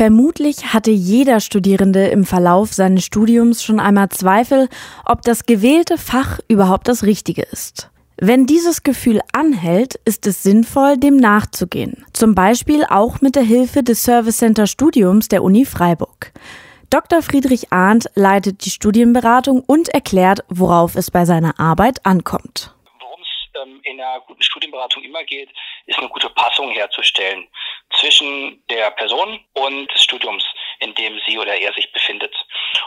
Vermutlich hatte jeder Studierende im Verlauf seines Studiums schon einmal Zweifel, ob das gewählte Fach überhaupt das Richtige ist. Wenn dieses Gefühl anhält, ist es sinnvoll, dem nachzugehen. Zum Beispiel auch mit der Hilfe des Service Center Studiums der Uni Freiburg. Dr. Friedrich Arndt leitet die Studienberatung und erklärt, worauf es bei seiner Arbeit ankommt ähm, in einer guten Studienberatung immer geht, ist eine gute Passung herzustellen zwischen der Person und des Studiums, in dem sie oder er sich befindet.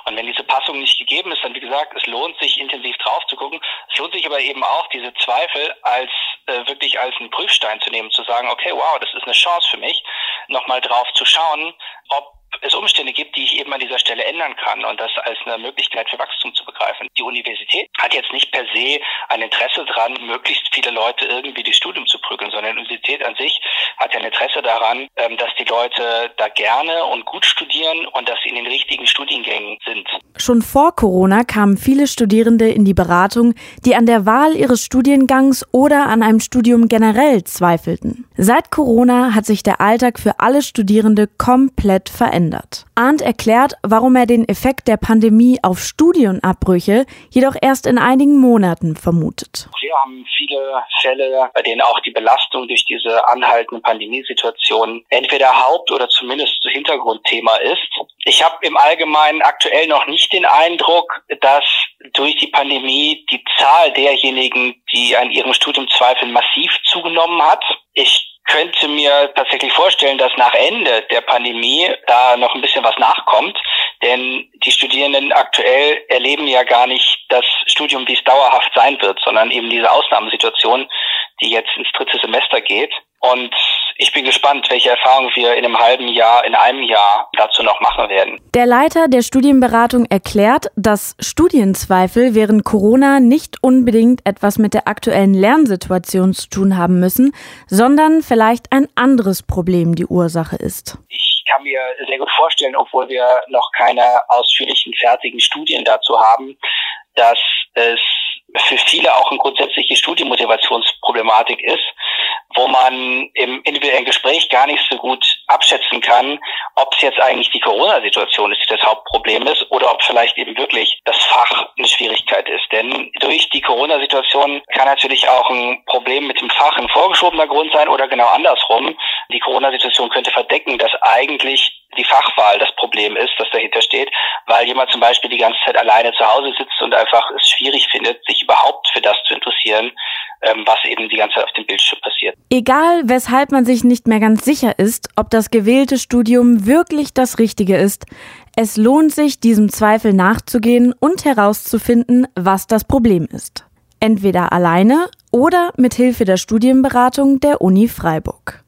Und wenn diese Passung nicht gegeben ist, dann wie gesagt, es lohnt sich intensiv drauf zu gucken. Es lohnt sich aber eben auch, diese Zweifel als äh, wirklich als einen Prüfstein zu nehmen, zu sagen, okay, wow, das ist eine Chance für mich, nochmal drauf zu schauen, ob es Umstände gibt, die ich eben an dieser Stelle ändern kann und das als eine Möglichkeit für Wachstum zu begreifen. Die Universität hat jetzt nicht per se ein Interesse daran, möglichst viele Leute irgendwie das Studium zu prügeln, sondern die Universität an sich hat ja ein Interesse daran, ähm, dass die Leute da gerne und gut studieren und dass sie in den richtigen Studiengängen sind. Schon vor Corona kamen viele Studierende in die Beratung, die an der Wahl ihres Studiengangs oder an einem Studium generell zweifelten. Seit Corona hat sich der Alltag für alle Studierende komplett verändert verändert. Arndt erklärt, warum er den Effekt der Pandemie auf Studienabbrüche jedoch erst in einigen Monaten vermutet. Wir haben viele Fälle, bei denen auch die Belastung durch diese anhaltende Pandemiesituation entweder Haupt- oder zumindest Hintergrundthema ist. Ich habe im Allgemeinen aktuell noch nicht den Eindruck, dass durch die Pandemie die Zahl derjenigen, die an ihrem Studium zweifeln, massiv zugenommen hat. Ich könnte mir tatsächlich vorstellen, dass nach Ende der Pandemie da noch ein bisschen was nachkommt. Denn die Studierenden aktuell erleben ja gar nicht das Studium, wie es dauerhaft sein wird, sondern eben diese Ausnahmesituation, die jetzt ins dritte Semester geht. Und ich bin gespannt, welche Erfahrungen wir in einem halben Jahr, in einem Jahr dazu noch machen werden. Der Leiter der Studienberatung erklärt, dass Studienzweifel während Corona nicht unbedingt etwas mit der aktuellen Lernsituation zu tun haben müssen, sondern vielleicht ein anderes Problem die Ursache ist. Ich kann mir sehr gut vorstellen, obwohl wir noch keine ausführlichen fertigen Studien dazu haben, dass es für viele auch eine grundsätzliche Studienmotivationsproblematik ist, wo man im individuellen Gespräch gar nicht so gut abschätzen kann, ob es jetzt eigentlich die Corona-Situation ist, die das Hauptproblem ist, oder ob vielleicht eben wirklich das Fach eine Schwierigkeit ist. Denn durch die Corona-Situation kann natürlich auch ein Problem mit dem Fach ein vorgeschobener Grund sein oder genau andersrum. Die Corona-Situation könnte verdecken, dass eigentlich die Fachwahl das Problem ist, das dahinter steht, weil jemand zum Beispiel die ganze Zeit alleine zu Hause sitzt und einfach es schwierig findet, sich überhaupt für das zu interessieren, ähm, was eben die ganze Zeit auf dem Bildschirm passiert. Egal, weshalb man sich nicht mehr ganz sicher ist, ob das gewählte Studium wirklich das Richtige ist, es lohnt sich, diesem Zweifel nachzugehen und herauszufinden, was das Problem ist. Entweder alleine oder mit Hilfe der Studienberatung der Uni Freiburg.